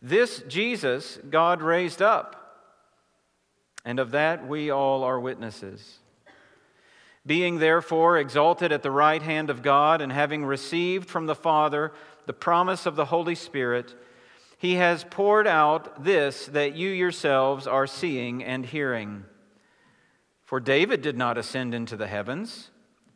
This Jesus God raised up, and of that we all are witnesses. Being therefore exalted at the right hand of God, and having received from the Father the promise of the Holy Spirit, he has poured out this that you yourselves are seeing and hearing. For David did not ascend into the heavens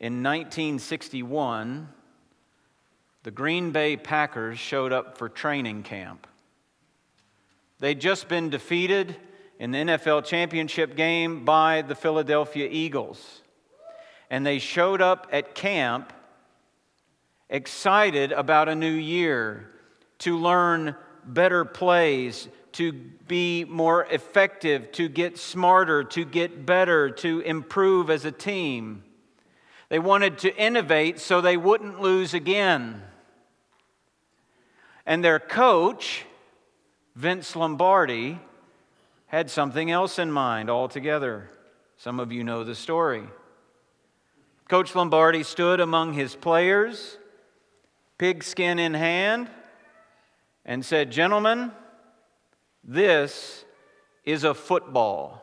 in 1961, the Green Bay Packers showed up for training camp. They'd just been defeated in the NFL championship game by the Philadelphia Eagles. And they showed up at camp excited about a new year to learn better plays, to be more effective, to get smarter, to get better, to improve as a team. They wanted to innovate so they wouldn't lose again. And their coach, Vince Lombardi, had something else in mind altogether. Some of you know the story. Coach Lombardi stood among his players, pigskin in hand, and said, Gentlemen, this is a football.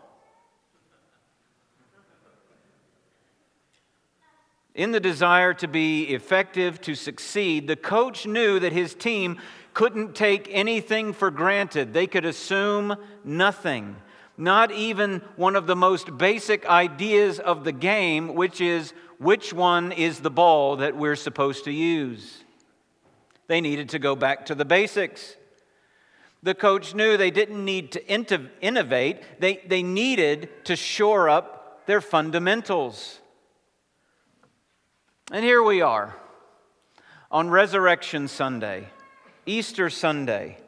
In the desire to be effective, to succeed, the coach knew that his team couldn't take anything for granted. They could assume nothing, not even one of the most basic ideas of the game, which is which one is the ball that we're supposed to use. They needed to go back to the basics. The coach knew they didn't need to innovate, they, they needed to shore up their fundamentals. And here we are on Resurrection Sunday, Easter Sunday.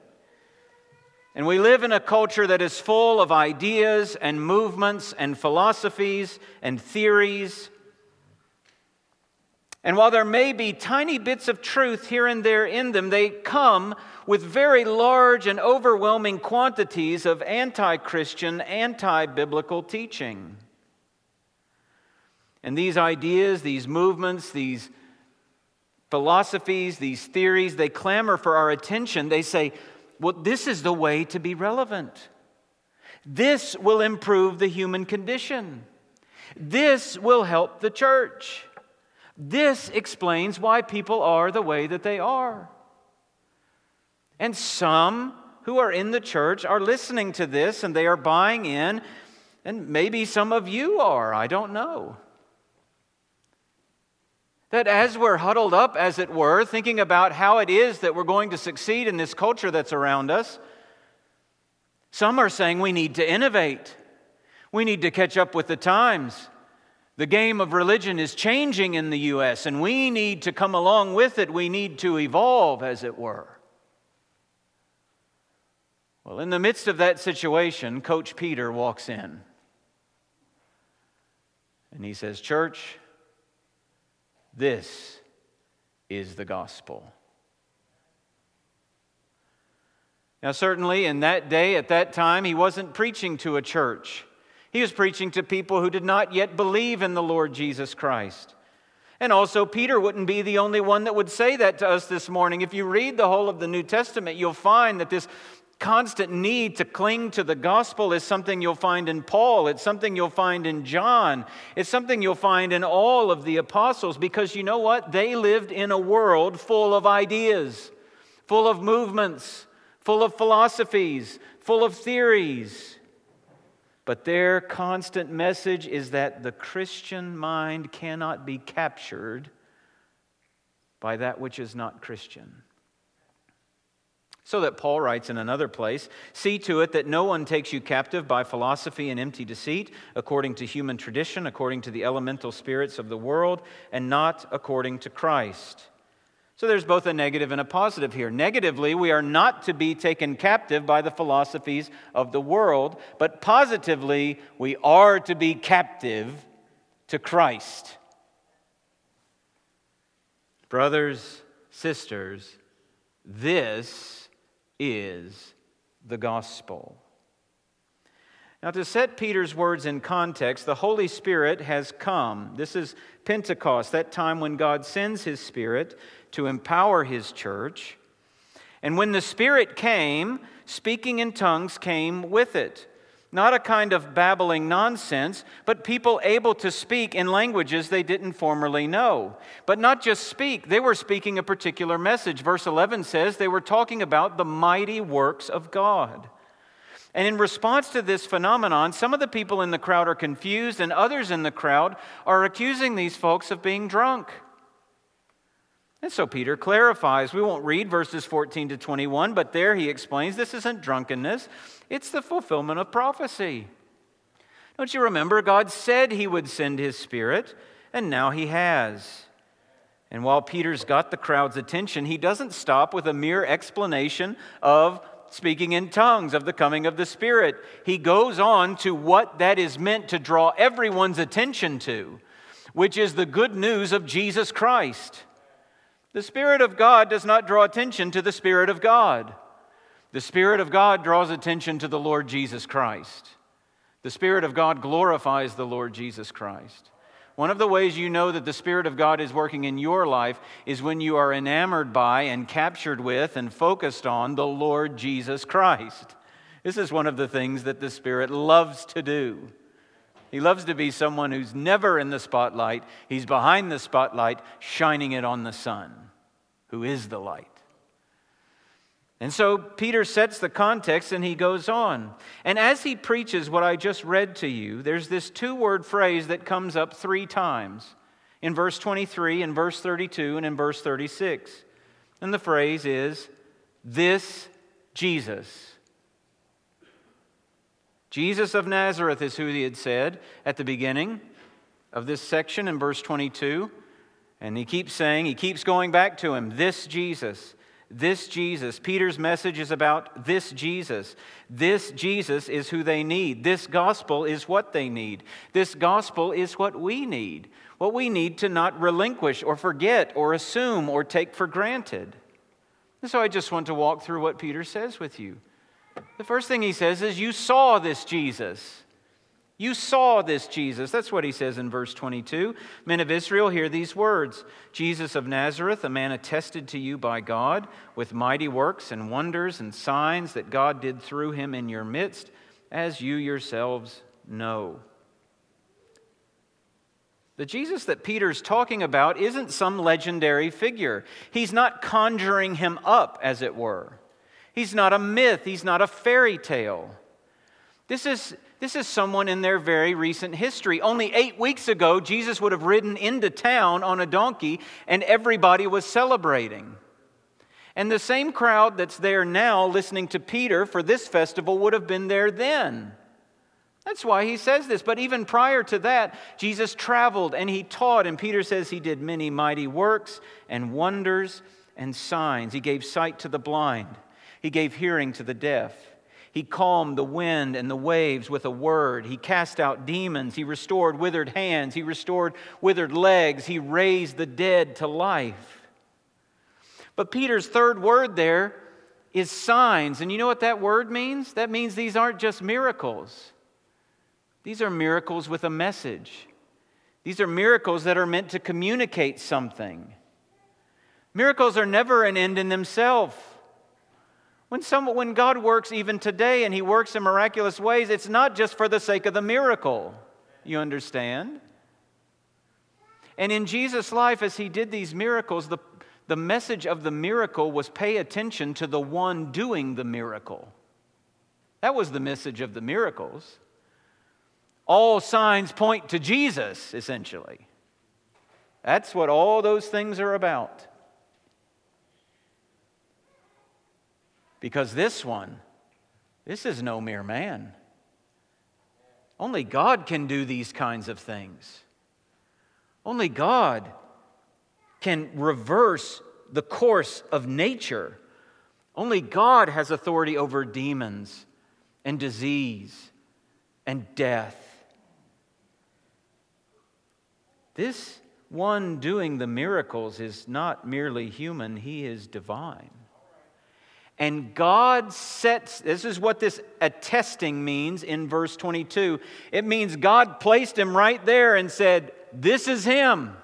And we live in a culture that is full of ideas and movements and philosophies and theories. And while there may be tiny bits of truth here and there in them, they come with very large and overwhelming quantities of anti Christian, anti biblical teaching. And these ideas, these movements, these philosophies, these theories, they clamor for our attention. They say, well, this is the way to be relevant. This will improve the human condition. This will help the church. This explains why people are the way that they are. And some who are in the church are listening to this and they are buying in, and maybe some of you are, I don't know. That as we're huddled up, as it were, thinking about how it is that we're going to succeed in this culture that's around us, Some are saying we need to innovate. We need to catch up with the times. The game of religion is changing in the U.S., and we need to come along with it. We need to evolve, as it were. Well, in the midst of that situation, Coach Peter walks in. And he says, Church, this is the gospel. Now, certainly in that day, at that time, he wasn't preaching to a church. He was preaching to people who did not yet believe in the Lord Jesus Christ. And also, Peter wouldn't be the only one that would say that to us this morning. If you read the whole of the New Testament, you'll find that this constant need to cling to the gospel is something you'll find in Paul. It's something you'll find in John. It's something you'll find in all of the apostles because you know what? They lived in a world full of ideas, full of movements, full of philosophies, full of theories. But their constant message is that the Christian mind cannot be captured by that which is not Christian. So that Paul writes in another place See to it that no one takes you captive by philosophy and empty deceit, according to human tradition, according to the elemental spirits of the world, and not according to Christ. So there's both a negative and a positive here. Negatively, we are not to be taken captive by the philosophies of the world, but positively, we are to be captive to Christ. Brothers, sisters, this is the gospel. Now, to set Peter's words in context, the Holy Spirit has come. This is Pentecost, that time when God sends His Spirit to empower His church. And when the Spirit came, speaking in tongues came with it. Not a kind of babbling nonsense, but people able to speak in languages they didn't formerly know. But not just speak, they were speaking a particular message. Verse 11 says they were talking about the mighty works of God. And in response to this phenomenon, some of the people in the crowd are confused, and others in the crowd are accusing these folks of being drunk. And so Peter clarifies. We won't read verses 14 to 21, but there he explains this isn't drunkenness, it's the fulfillment of prophecy. Don't you remember? God said he would send his spirit, and now he has. And while Peter's got the crowd's attention, he doesn't stop with a mere explanation of speaking in tongues, of the coming of the Spirit. He goes on to what that is meant to draw everyone's attention to, which is the good news of Jesus Christ. The Spirit of God does not draw attention to the Spirit of God. The Spirit of God draws attention to the Lord Jesus Christ. The Spirit of God glorifies the Lord Jesus Christ. One of the ways you know that the Spirit of God is working in your life is when you are enamored by and captured with and focused on the Lord Jesus Christ. This is one of the things that the Spirit loves to do. He loves to be someone who's never in the spotlight, he's behind the spotlight, shining it on the Son, who is the light. And so Peter sets the context and he goes on. And as he preaches what I just read to you, there's this two word phrase that comes up three times in verse 23, in verse 32, and in verse 36. And the phrase is, This Jesus. Jesus of Nazareth is who he had said at the beginning of this section in verse 22. And he keeps saying, he keeps going back to him, This Jesus. This Jesus. Peter's message is about this Jesus. This Jesus is who they need. This gospel is what they need. This gospel is what we need. What we need to not relinquish or forget or assume or take for granted. And so I just want to walk through what Peter says with you. The first thing he says is, You saw this Jesus. You saw this Jesus. That's what he says in verse 22. Men of Israel, hear these words Jesus of Nazareth, a man attested to you by God with mighty works and wonders and signs that God did through him in your midst, as you yourselves know. The Jesus that Peter's talking about isn't some legendary figure. He's not conjuring him up, as it were. He's not a myth, he's not a fairy tale. This is, this is someone in their very recent history. Only eight weeks ago, Jesus would have ridden into town on a donkey and everybody was celebrating. And the same crowd that's there now listening to Peter for this festival would have been there then. That's why he says this. But even prior to that, Jesus traveled and he taught, and Peter says he did many mighty works and wonders and signs. He gave sight to the blind, he gave hearing to the deaf. He calmed the wind and the waves with a word. He cast out demons. He restored withered hands. He restored withered legs. He raised the dead to life. But Peter's third word there is signs. And you know what that word means? That means these aren't just miracles, these are miracles with a message. These are miracles that are meant to communicate something. Miracles are never an end in themselves. When, some, when God works even today and He works in miraculous ways, it's not just for the sake of the miracle. You understand? And in Jesus' life, as He did these miracles, the, the message of the miracle was pay attention to the one doing the miracle. That was the message of the miracles. All signs point to Jesus, essentially. That's what all those things are about. Because this one, this is no mere man. Only God can do these kinds of things. Only God can reverse the course of nature. Only God has authority over demons and disease and death. This one doing the miracles is not merely human, he is divine. And God sets, this is what this attesting means in verse 22. It means God placed him right there and said, This is him.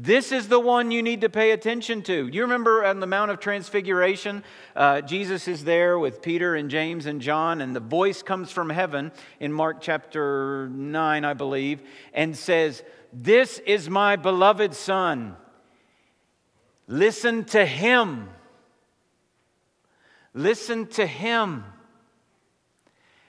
This is the one you need to pay attention to. You remember on the Mount of Transfiguration, uh, Jesus is there with Peter and James and John, and the voice comes from heaven in Mark chapter 9, I believe, and says, This is my beloved Son. Listen to him. Listen to him.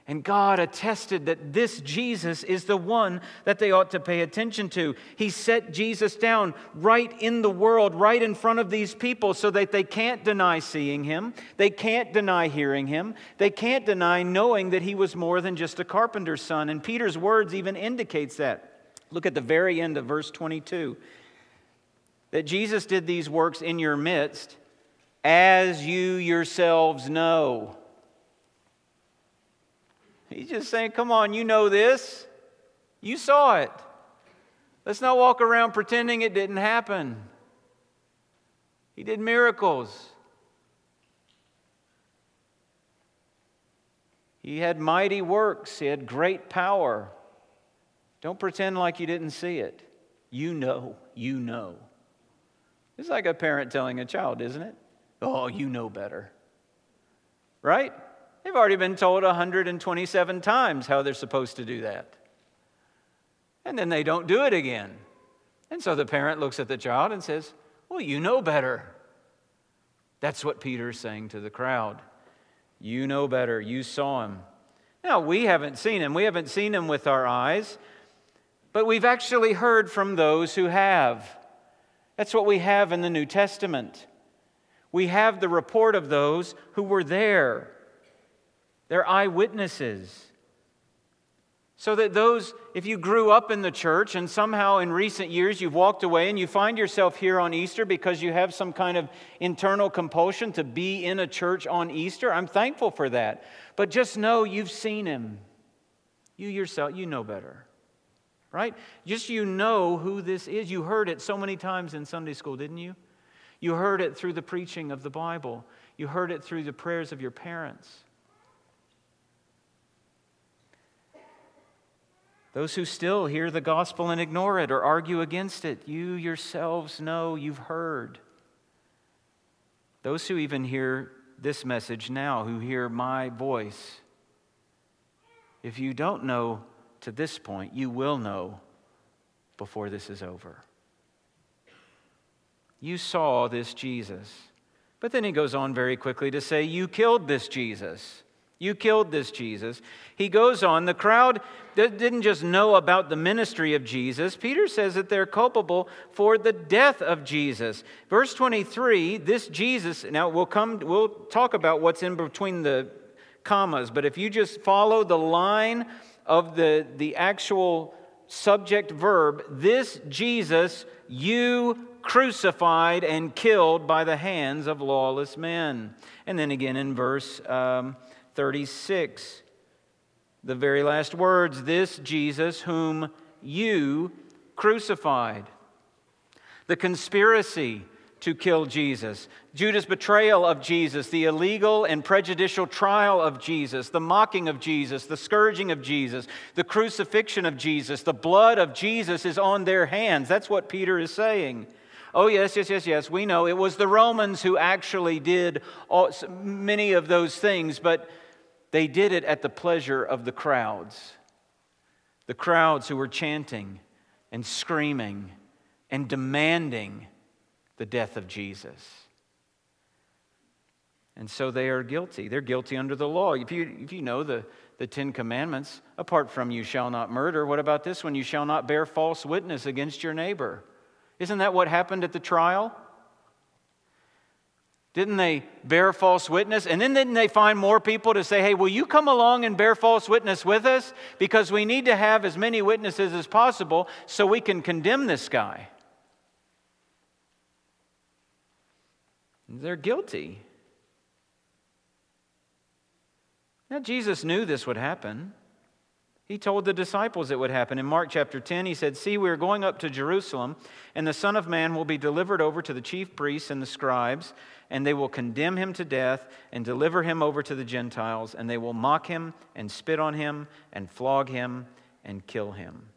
And God attested that this Jesus is the one that they ought to pay attention to. He set Jesus down right in the world, right in front of these people, so that they can't deny seeing him. They can't deny hearing him. They can't deny knowing that he was more than just a carpenter's son. And Peter's words even indicates that. Look at the very end of verse 22. That Jesus did these works in your midst as you yourselves know. He's just saying, come on, you know this. You saw it. Let's not walk around pretending it didn't happen. He did miracles. He had mighty works. He had great power. Don't pretend like you didn't see it. You know, you know. It's like a parent telling a child, isn't it? Oh, you know better. Right? They've already been told 127 times how they're supposed to do that. And then they don't do it again. And so the parent looks at the child and says, Well, you know better. That's what Peter's saying to the crowd. You know better. You saw him. Now, we haven't seen him. We haven't seen him with our eyes, but we've actually heard from those who have. That's what we have in the New Testament. We have the report of those who were there. They're eyewitnesses. So that those, if you grew up in the church and somehow in recent years you've walked away and you find yourself here on Easter because you have some kind of internal compulsion to be in a church on Easter, I'm thankful for that. But just know you've seen him. You yourself, you know better. Right? Just you know who this is. You heard it so many times in Sunday school, didn't you? You heard it through the preaching of the Bible, you heard it through the prayers of your parents. Those who still hear the gospel and ignore it or argue against it, you yourselves know you've heard. Those who even hear this message now, who hear my voice, if you don't know to this point, you will know before this is over. You saw this Jesus. But then he goes on very quickly to say, You killed this Jesus. You killed this Jesus. He goes on, the crowd didn't just know about the ministry of Jesus. Peter says that they're culpable for the death of Jesus. Verse 23, this Jesus, now we'll come we'll talk about what's in between the commas, but if you just follow the line of the, the actual subject verb, this Jesus you crucified and killed by the hands of lawless men. And then again in verse um, 36, the very last words this Jesus whom you crucified. The conspiracy to kill Jesus, Judas' betrayal of Jesus, the illegal and prejudicial trial of Jesus, the mocking of Jesus, the scourging of Jesus, the crucifixion of Jesus, the blood of Jesus is on their hands. That's what Peter is saying. Oh, yes, yes, yes, yes, we know it was the Romans who actually did all, many of those things, but they did it at the pleasure of the crowds. The crowds who were chanting and screaming and demanding the death of Jesus. And so they are guilty. They're guilty under the law. If you, if you know the, the Ten Commandments, apart from you shall not murder, what about this one? You shall not bear false witness against your neighbor. Isn't that what happened at the trial? Didn't they bear false witness? And then didn't they find more people to say, hey, will you come along and bear false witness with us? Because we need to have as many witnesses as possible so we can condemn this guy. They're guilty. Now, Jesus knew this would happen. He told the disciples it would happen. In Mark chapter 10, he said, See, we are going up to Jerusalem, and the Son of Man will be delivered over to the chief priests and the scribes, and they will condemn him to death and deliver him over to the Gentiles, and they will mock him and spit on him and flog him and kill him.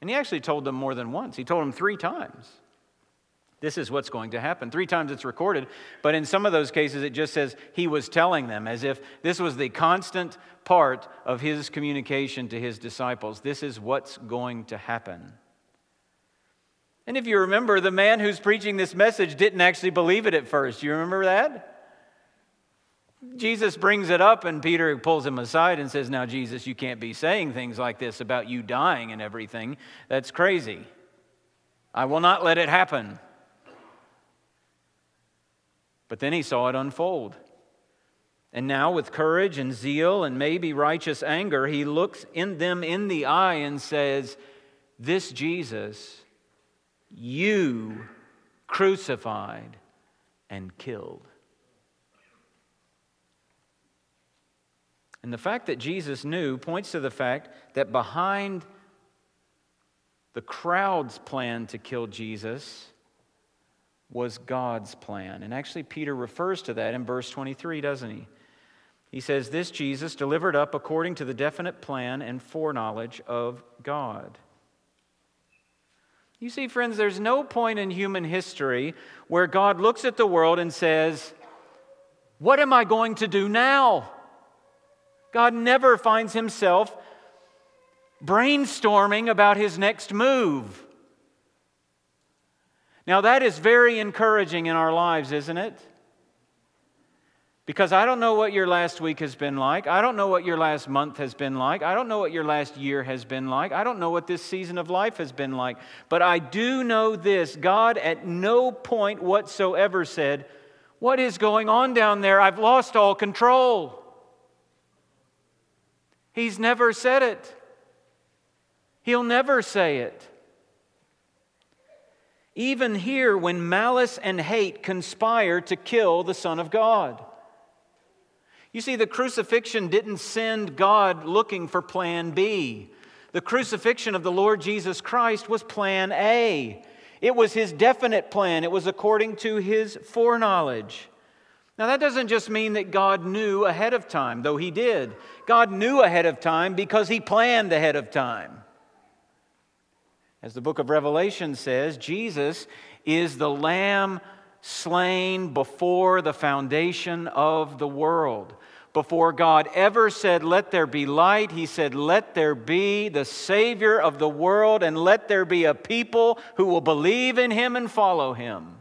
And he actually told them more than once. He told them three times. This is what's going to happen. Three times it's recorded, but in some of those cases it just says he was telling them as if this was the constant part of his communication to his disciples. This is what's going to happen. And if you remember, the man who's preaching this message didn't actually believe it at first. You remember that? Jesus brings it up, and Peter pulls him aside and says, Now, Jesus, you can't be saying things like this about you dying and everything. That's crazy. I will not let it happen. But then he saw it unfold. And now, with courage and zeal and maybe righteous anger, he looks in them in the eye and says, This Jesus you crucified and killed. And the fact that Jesus knew points to the fact that behind the crowd's plan to kill Jesus was God's plan. And actually, Peter refers to that in verse 23, doesn't he? He says, This Jesus delivered up according to the definite plan and foreknowledge of God. You see, friends, there's no point in human history where God looks at the world and says, What am I going to do now? God never finds himself brainstorming about his next move. Now, that is very encouraging in our lives, isn't it? Because I don't know what your last week has been like. I don't know what your last month has been like. I don't know what your last year has been like. I don't know what this season of life has been like. But I do know this God at no point whatsoever said, What is going on down there? I've lost all control. He's never said it, He'll never say it. Even here, when malice and hate conspire to kill the Son of God. You see, the crucifixion didn't send God looking for plan B. The crucifixion of the Lord Jesus Christ was plan A. It was his definite plan, it was according to his foreknowledge. Now, that doesn't just mean that God knew ahead of time, though he did. God knew ahead of time because he planned ahead of time. As the book of Revelation says, Jesus is the Lamb slain before the foundation of the world. Before God ever said, Let there be light, He said, Let there be the Savior of the world, and let there be a people who will believe in Him and follow Him.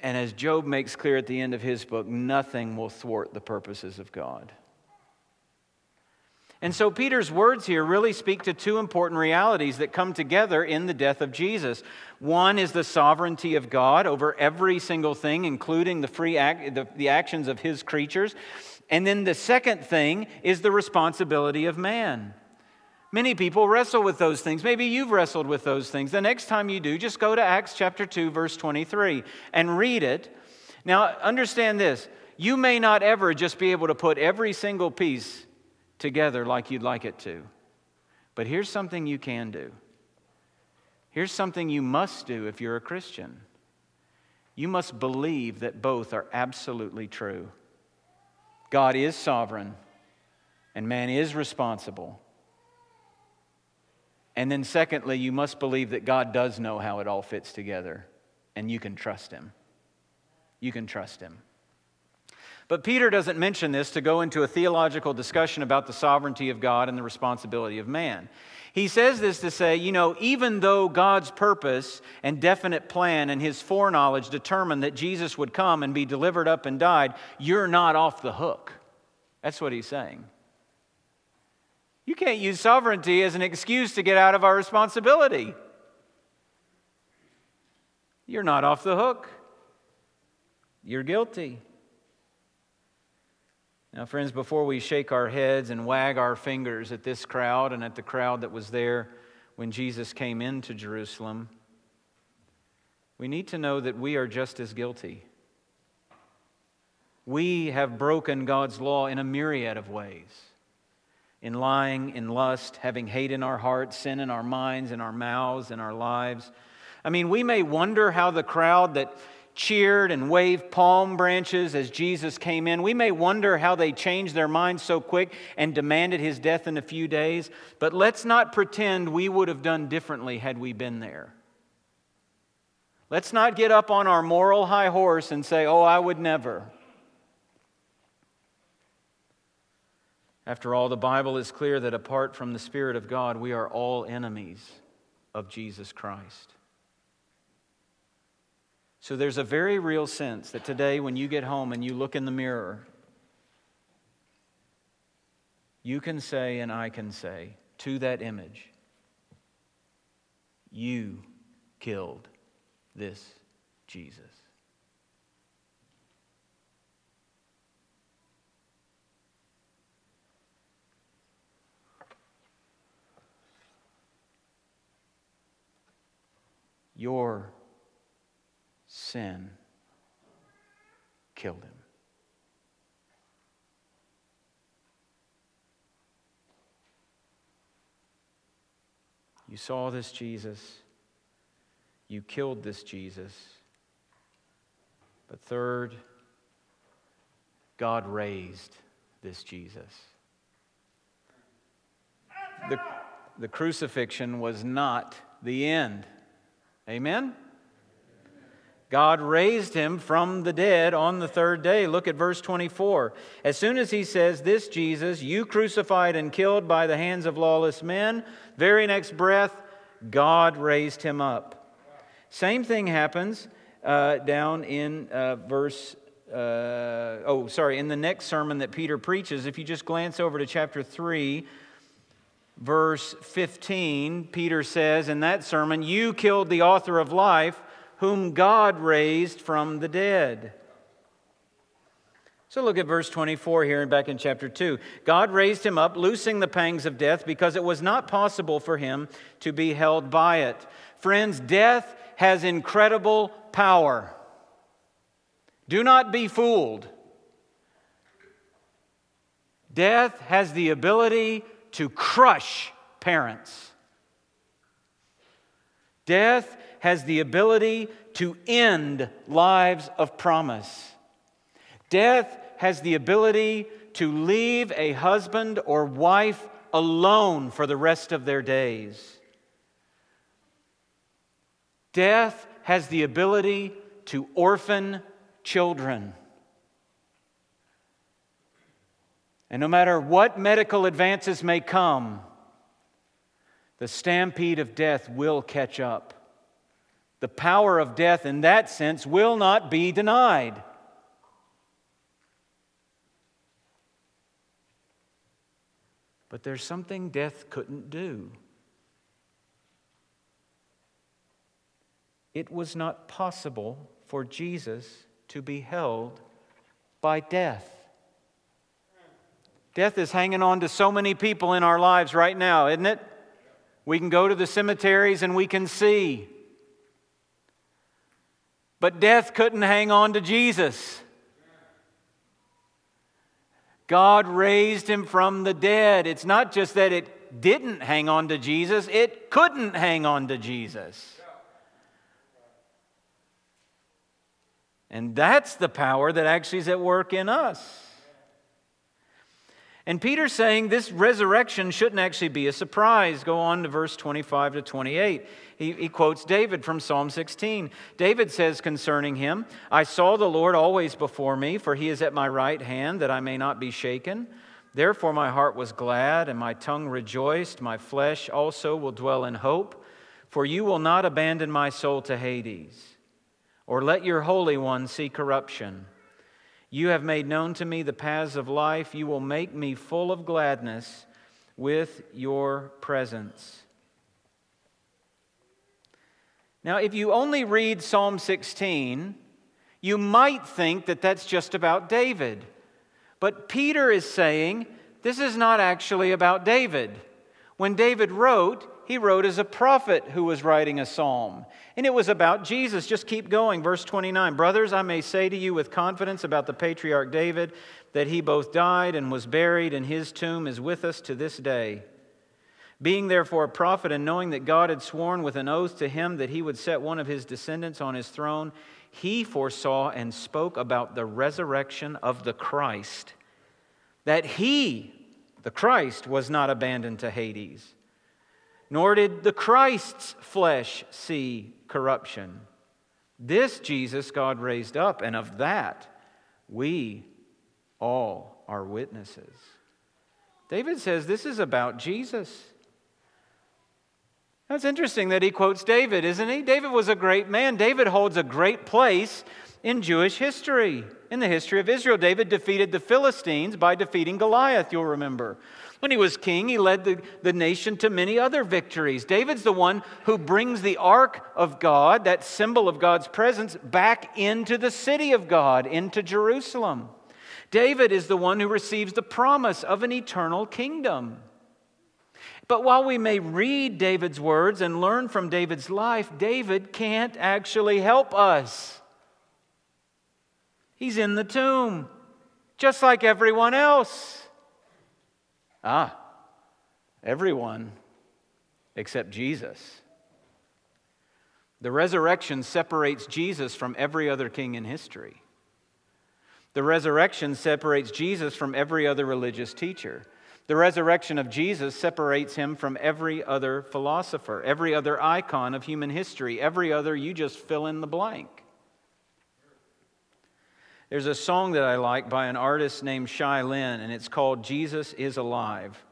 And as Job makes clear at the end of his book, nothing will thwart the purposes of God. And so Peter's words here really speak to two important realities that come together in the death of Jesus. One is the sovereignty of God over every single thing, including the free act, the, the actions of his creatures. And then the second thing is the responsibility of man. Many people wrestle with those things. Maybe you've wrestled with those things. The next time you do, just go to Acts chapter 2, verse 23, and read it. Now, understand this you may not ever just be able to put every single piece together like you'd like it to. But here's something you can do. Here's something you must do if you're a Christian. You must believe that both are absolutely true. God is sovereign, and man is responsible. And then, secondly, you must believe that God does know how it all fits together, and you can trust Him. You can trust Him. But Peter doesn't mention this to go into a theological discussion about the sovereignty of God and the responsibility of man. He says this to say, you know, even though God's purpose and definite plan and his foreknowledge determined that Jesus would come and be delivered up and died, you're not off the hook. That's what he's saying. You can't use sovereignty as an excuse to get out of our responsibility. You're not off the hook. You're guilty. Now, friends, before we shake our heads and wag our fingers at this crowd and at the crowd that was there when Jesus came into Jerusalem, we need to know that we are just as guilty. We have broken God's law in a myriad of ways in lying, in lust, having hate in our hearts, sin in our minds, in our mouths, in our lives. I mean, we may wonder how the crowd that cheered and waved palm branches as Jesus came in. We may wonder how they changed their minds so quick and demanded his death in a few days, but let's not pretend we would have done differently had we been there. Let's not get up on our moral high horse and say, oh, I would never. After all, the Bible is clear that apart from the Spirit of God, we are all enemies of Jesus Christ. So there's a very real sense that today, when you get home and you look in the mirror, you can say, and I can say to that image, You killed this Jesus. Your sin killed him. You saw this Jesus. You killed this Jesus. But third, God raised this Jesus. The, the crucifixion was not the end. Amen? God raised him from the dead on the third day. Look at verse 24. As soon as he says, This Jesus, you crucified and killed by the hands of lawless men, very next breath, God raised him up. Same thing happens uh, down in uh, verse, uh, oh, sorry, in the next sermon that Peter preaches. If you just glance over to chapter 3, verse 15, Peter says in that sermon, You killed the author of life whom God raised from the dead. So look at verse 24 here and back in chapter 2. God raised him up, loosing the pangs of death, because it was not possible for him to be held by it. Friends, death has incredible power. Do not be fooled. Death has the ability to crush parents. Death has the ability to end lives of promise. Death has the ability to leave a husband or wife alone for the rest of their days. Death has the ability to orphan children. And no matter what medical advances may come, the stampede of death will catch up the power of death in that sense will not be denied. But there's something death couldn't do. It was not possible for Jesus to be held by death. Death is hanging on to so many people in our lives right now, isn't it? We can go to the cemeteries and we can see. But death couldn't hang on to Jesus. God raised him from the dead. It's not just that it didn't hang on to Jesus, it couldn't hang on to Jesus. And that's the power that actually is at work in us. And Peter's saying this resurrection shouldn't actually be a surprise. Go on to verse 25 to 28. He, he, quotes David from Psalm 16. David says concerning him, I saw the Lord always before me, for he is at my right hand, that I may not be shaken. Therefore my heart was glad, and my tongue rejoiced. My flesh also will dwell in hope, for you will not abandon my soul to Hades, or let your Holy One see corruption. You have made known to me the paths of life. You will make me full of gladness with your presence. Now, if you only read Psalm 16, you might think that that's just about David. But Peter is saying this is not actually about David. When David wrote, he wrote as a prophet who was writing a psalm. And it was about Jesus. Just keep going. Verse 29 Brothers, I may say to you with confidence about the patriarch David that he both died and was buried, and his tomb is with us to this day. Being therefore a prophet, and knowing that God had sworn with an oath to him that he would set one of his descendants on his throne, he foresaw and spoke about the resurrection of the Christ, that he, the Christ, was not abandoned to Hades nor did the Christ's flesh see corruption. This Jesus God raised up, and of that we all are witnesses. David says this is about Jesus. That's interesting that he quotes David, isn't he? David was a great man. David holds a great place in Jewish history. In the history of Israel, David defeated the Philistines by defeating Goliath, you'll remember. When he was king, he led the, the nation to many other victories. David's the one who brings the ark of God, that symbol of God's presence, back into the city of God, into Jerusalem. David is the one who receives the promise of an eternal kingdom. But while we may read David's words and learn from David's life, David can't actually help us. He's in the tomb, just like everyone else. Ah, everyone except Jesus. The resurrection separates Jesus from every other king in history. The resurrection separates Jesus from every other religious teacher. The resurrection of Jesus separates him from every other philosopher, every other icon of human history, every other, you just fill in the blank. There's a song that I like by an artist named Shai Linne, and it's called Jesus is Alive.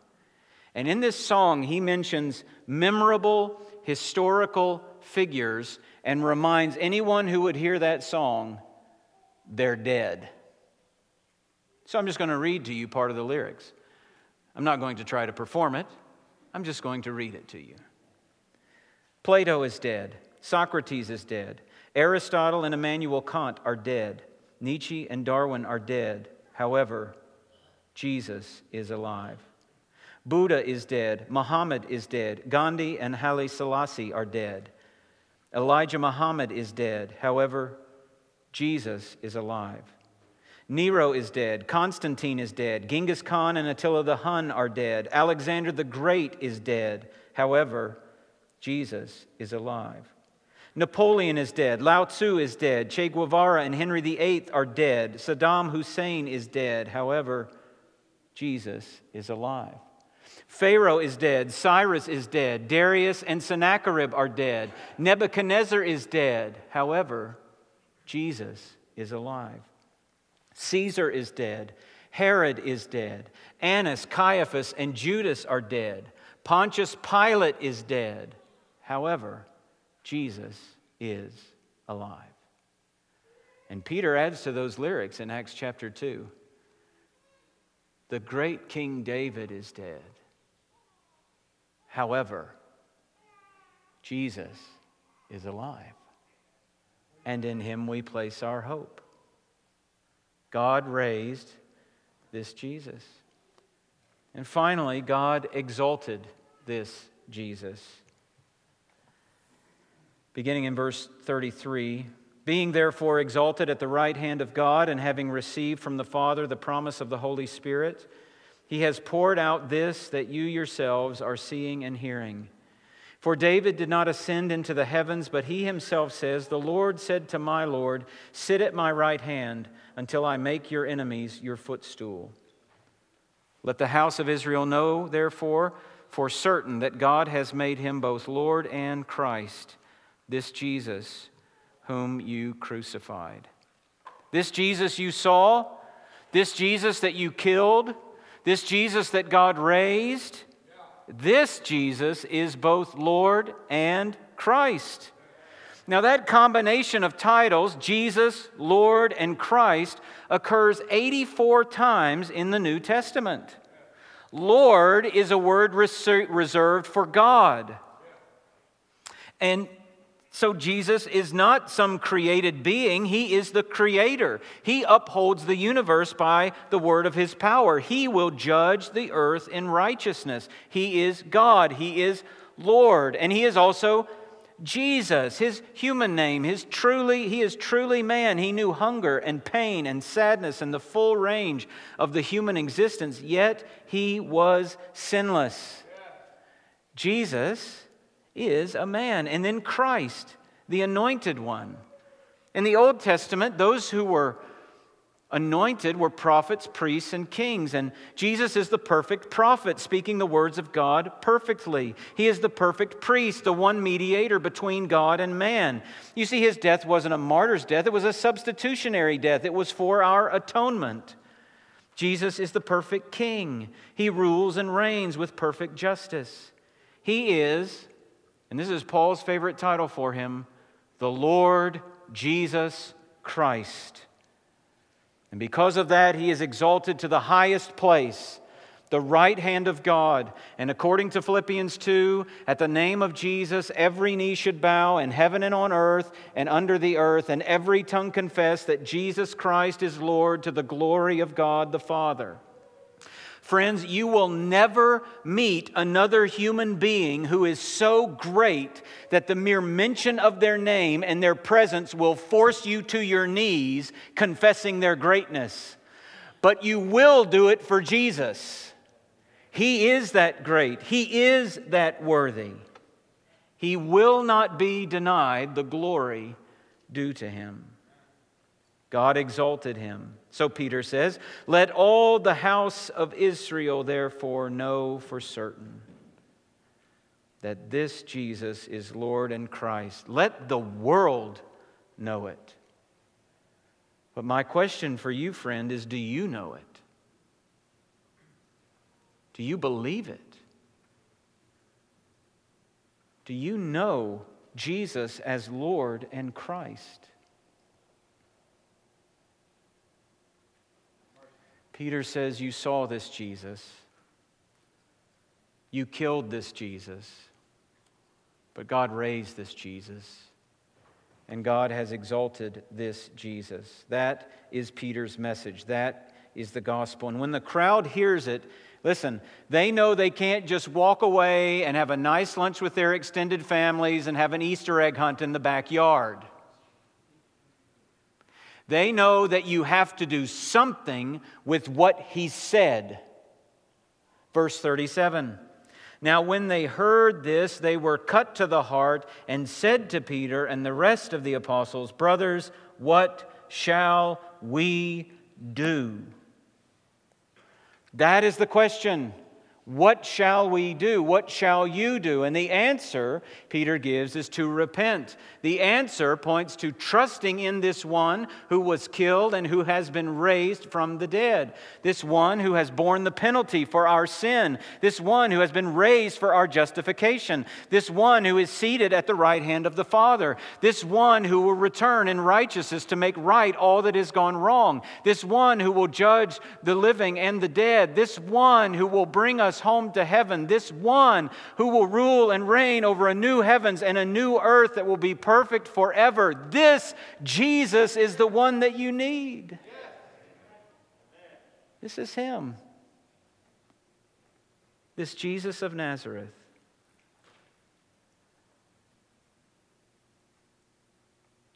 And in this song, he mentions memorable historical figures and reminds anyone who would hear that song they're dead. So I'm just going to read to you part of the lyrics. I'm not going to try to perform it, I'm just going to read it to you. Plato is dead. Socrates is dead. Aristotle and Immanuel Kant are dead. Nietzsche and Darwin are dead. However, Jesus is alive. Buddha is dead. Muhammad is dead. Gandhi and Haile Selassie are dead. Elijah Muhammad is dead. However, Jesus is alive. Nero is dead. Constantine is dead. Genghis Khan and Attila the Hun are dead. Alexander the Great is dead. However, Jesus is alive. Napoleon is dead. Lao Tzu is dead. Che Guevara and Henry VIII are dead. Saddam Hussein is dead. However, Jesus is alive. Pharaoh is dead. Cyrus is dead. Darius and Sennacherib are dead. Nebuchadnezzar is dead. However, Jesus is alive. Caesar is dead. Herod is dead. Annas, Caiaphas, and Judas are dead. Pontius Pilate is dead. However, Jesus is alive. And Peter adds to those lyrics in Acts chapter 2 The great King David is dead. However, Jesus is alive, and in him we place our hope. God raised this Jesus. And finally, God exalted this Jesus. Beginning in verse 33 Being therefore exalted at the right hand of God, and having received from the Father the promise of the Holy Spirit, he has poured out this that you yourselves are seeing and hearing. For David did not ascend into the heavens, but he himself says, The Lord said to my Lord, Sit at my right hand until I make your enemies your footstool. Let the house of Israel know, therefore, for certain that God has made him both Lord and Christ, this Jesus whom you crucified. This Jesus you saw, this Jesus that you killed, this Jesus that God raised this Jesus is both Lord and Christ. Now, that combination of titles, Jesus, Lord, and Christ, occurs 84 times in the New Testament. Lord is a word reserved for God. And so Jesus is not some created being, he is the creator. He upholds the universe by the word of his power. He will judge the earth in righteousness. He is God, he is Lord, and he is also Jesus, his human name, his truly he is truly man. He knew hunger and pain and sadness and the full range of the human existence, yet he was sinless. Jesus is a man. And then Christ, the anointed one. In the Old Testament, those who were anointed were prophets, priests, and kings. And Jesus is the perfect prophet, speaking the words of God perfectly. He is the perfect priest, the one mediator between God and man. You see, his death wasn't a martyr's death, it was a substitutionary death, it was for our atonement. Jesus is the perfect king. He rules and reigns with perfect justice. He is and this is Paul's favorite title for him the Lord Jesus Christ. And because of that, he is exalted to the highest place, the right hand of God. And according to Philippians 2, at the name of Jesus, every knee should bow in heaven and on earth and under the earth, and every tongue confess that Jesus Christ is Lord to the glory of God the Father. Friends, you will never meet another human being who is so great that the mere mention of their name and their presence will force you to your knees confessing their greatness. But you will do it for Jesus. He is that great, He is that worthy. He will not be denied the glory due to Him. God exalted him. So Peter says, Let all the house of Israel therefore know for certain that this Jesus is Lord and Christ. Let the world know it. But my question for you, friend, is do you know it? Do you believe it? Do you know Jesus as Lord and Christ? Peter says, You saw this Jesus. You killed this Jesus. But God raised this Jesus. And God has exalted this Jesus. That is Peter's message. That is the gospel. And when the crowd hears it, listen, they know they can't just walk away and have a nice lunch with their extended families and have an Easter egg hunt in the backyard. They know that you have to do something with what he said. Verse 37. Now, when they heard this, they were cut to the heart and said to Peter and the rest of the apostles, Brothers, what shall we do? That is the question. What shall we do? What shall you do? And the answer Peter gives is to repent. The answer points to trusting in this one who was killed and who has been raised from the dead. This one who has borne the penalty for our sin. This one who has been raised for our justification. This one who is seated at the right hand of the Father. This one who will return in righteousness to make right all that has gone wrong. This one who will judge the living and the dead. This one who will bring us home to heaven, this one who will rule and reign over a new heavens and a new earth that will be perfect forever. This Jesus is the one that you need. This is Him. This Jesus of Nazareth.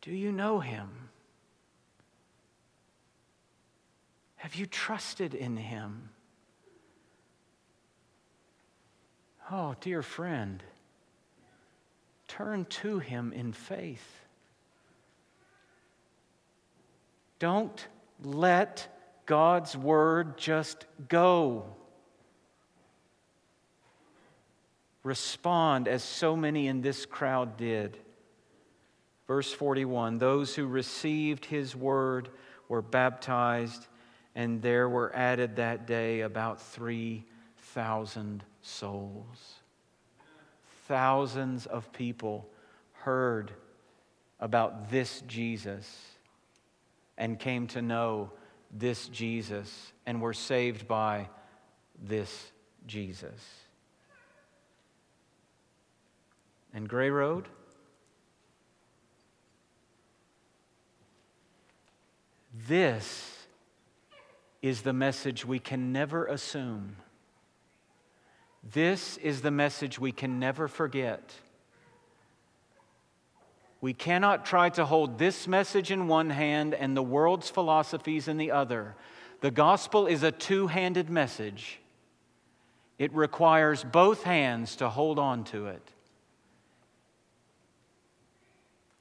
Do you know Him? Have you trusted in Him? Oh, dear friend, turn to him in faith. Don't let God's word just go. Respond as so many in this crowd did. Verse 41 Those who received his word were baptized, and there were added that day about 3,000 souls. Thousands of people heard about this Jesus and came to know this Jesus and were saved by this Jesus. And Gray Road? This is the message we can never assume this is the message we can never forget. We cannot try to hold this message in one hand and the world's philosophies in the other. The gospel is a two handed message, it requires both hands to hold on to it.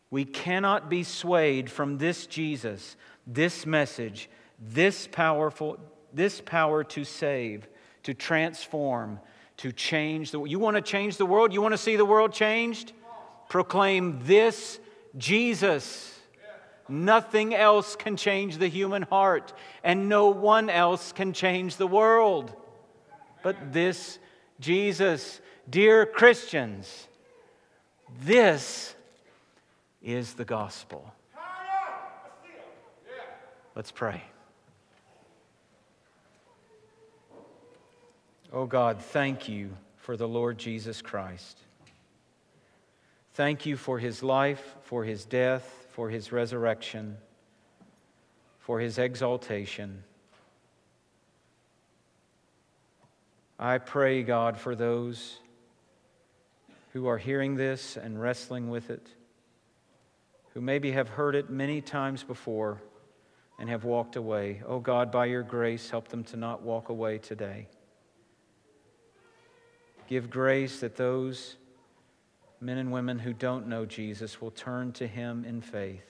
We cannot be swayed from this Jesus, this message, this powerful, this power to save, to transform, to change the world. You want to change the world? You want to see the world changed? Proclaim this Jesus. Nothing else can change the human heart, and no one else can change the world but this Jesus. Dear Christians, this is the gospel. Let's pray. Oh God, thank you for the Lord Jesus Christ. Thank you for his life, for his death, for his resurrection, for his exaltation. I pray, God, for those who are hearing this and wrestling with it, who maybe have heard it many times before and have walked away. Oh God, by your grace, help them to not walk away today. Give grace that those men and women who don't know Jesus will turn to him in faith.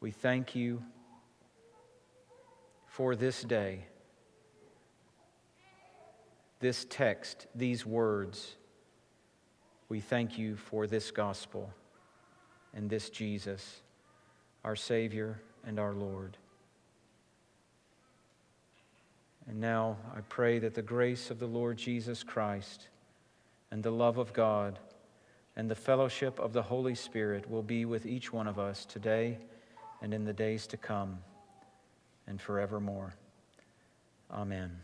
We thank you for this day, this text, these words. We thank you for this gospel and this Jesus, our Savior and our Lord. And now I pray that the grace of the Lord Jesus Christ and the love of God and the fellowship of the Holy Spirit will be with each one of us today and in the days to come and forevermore. Amen.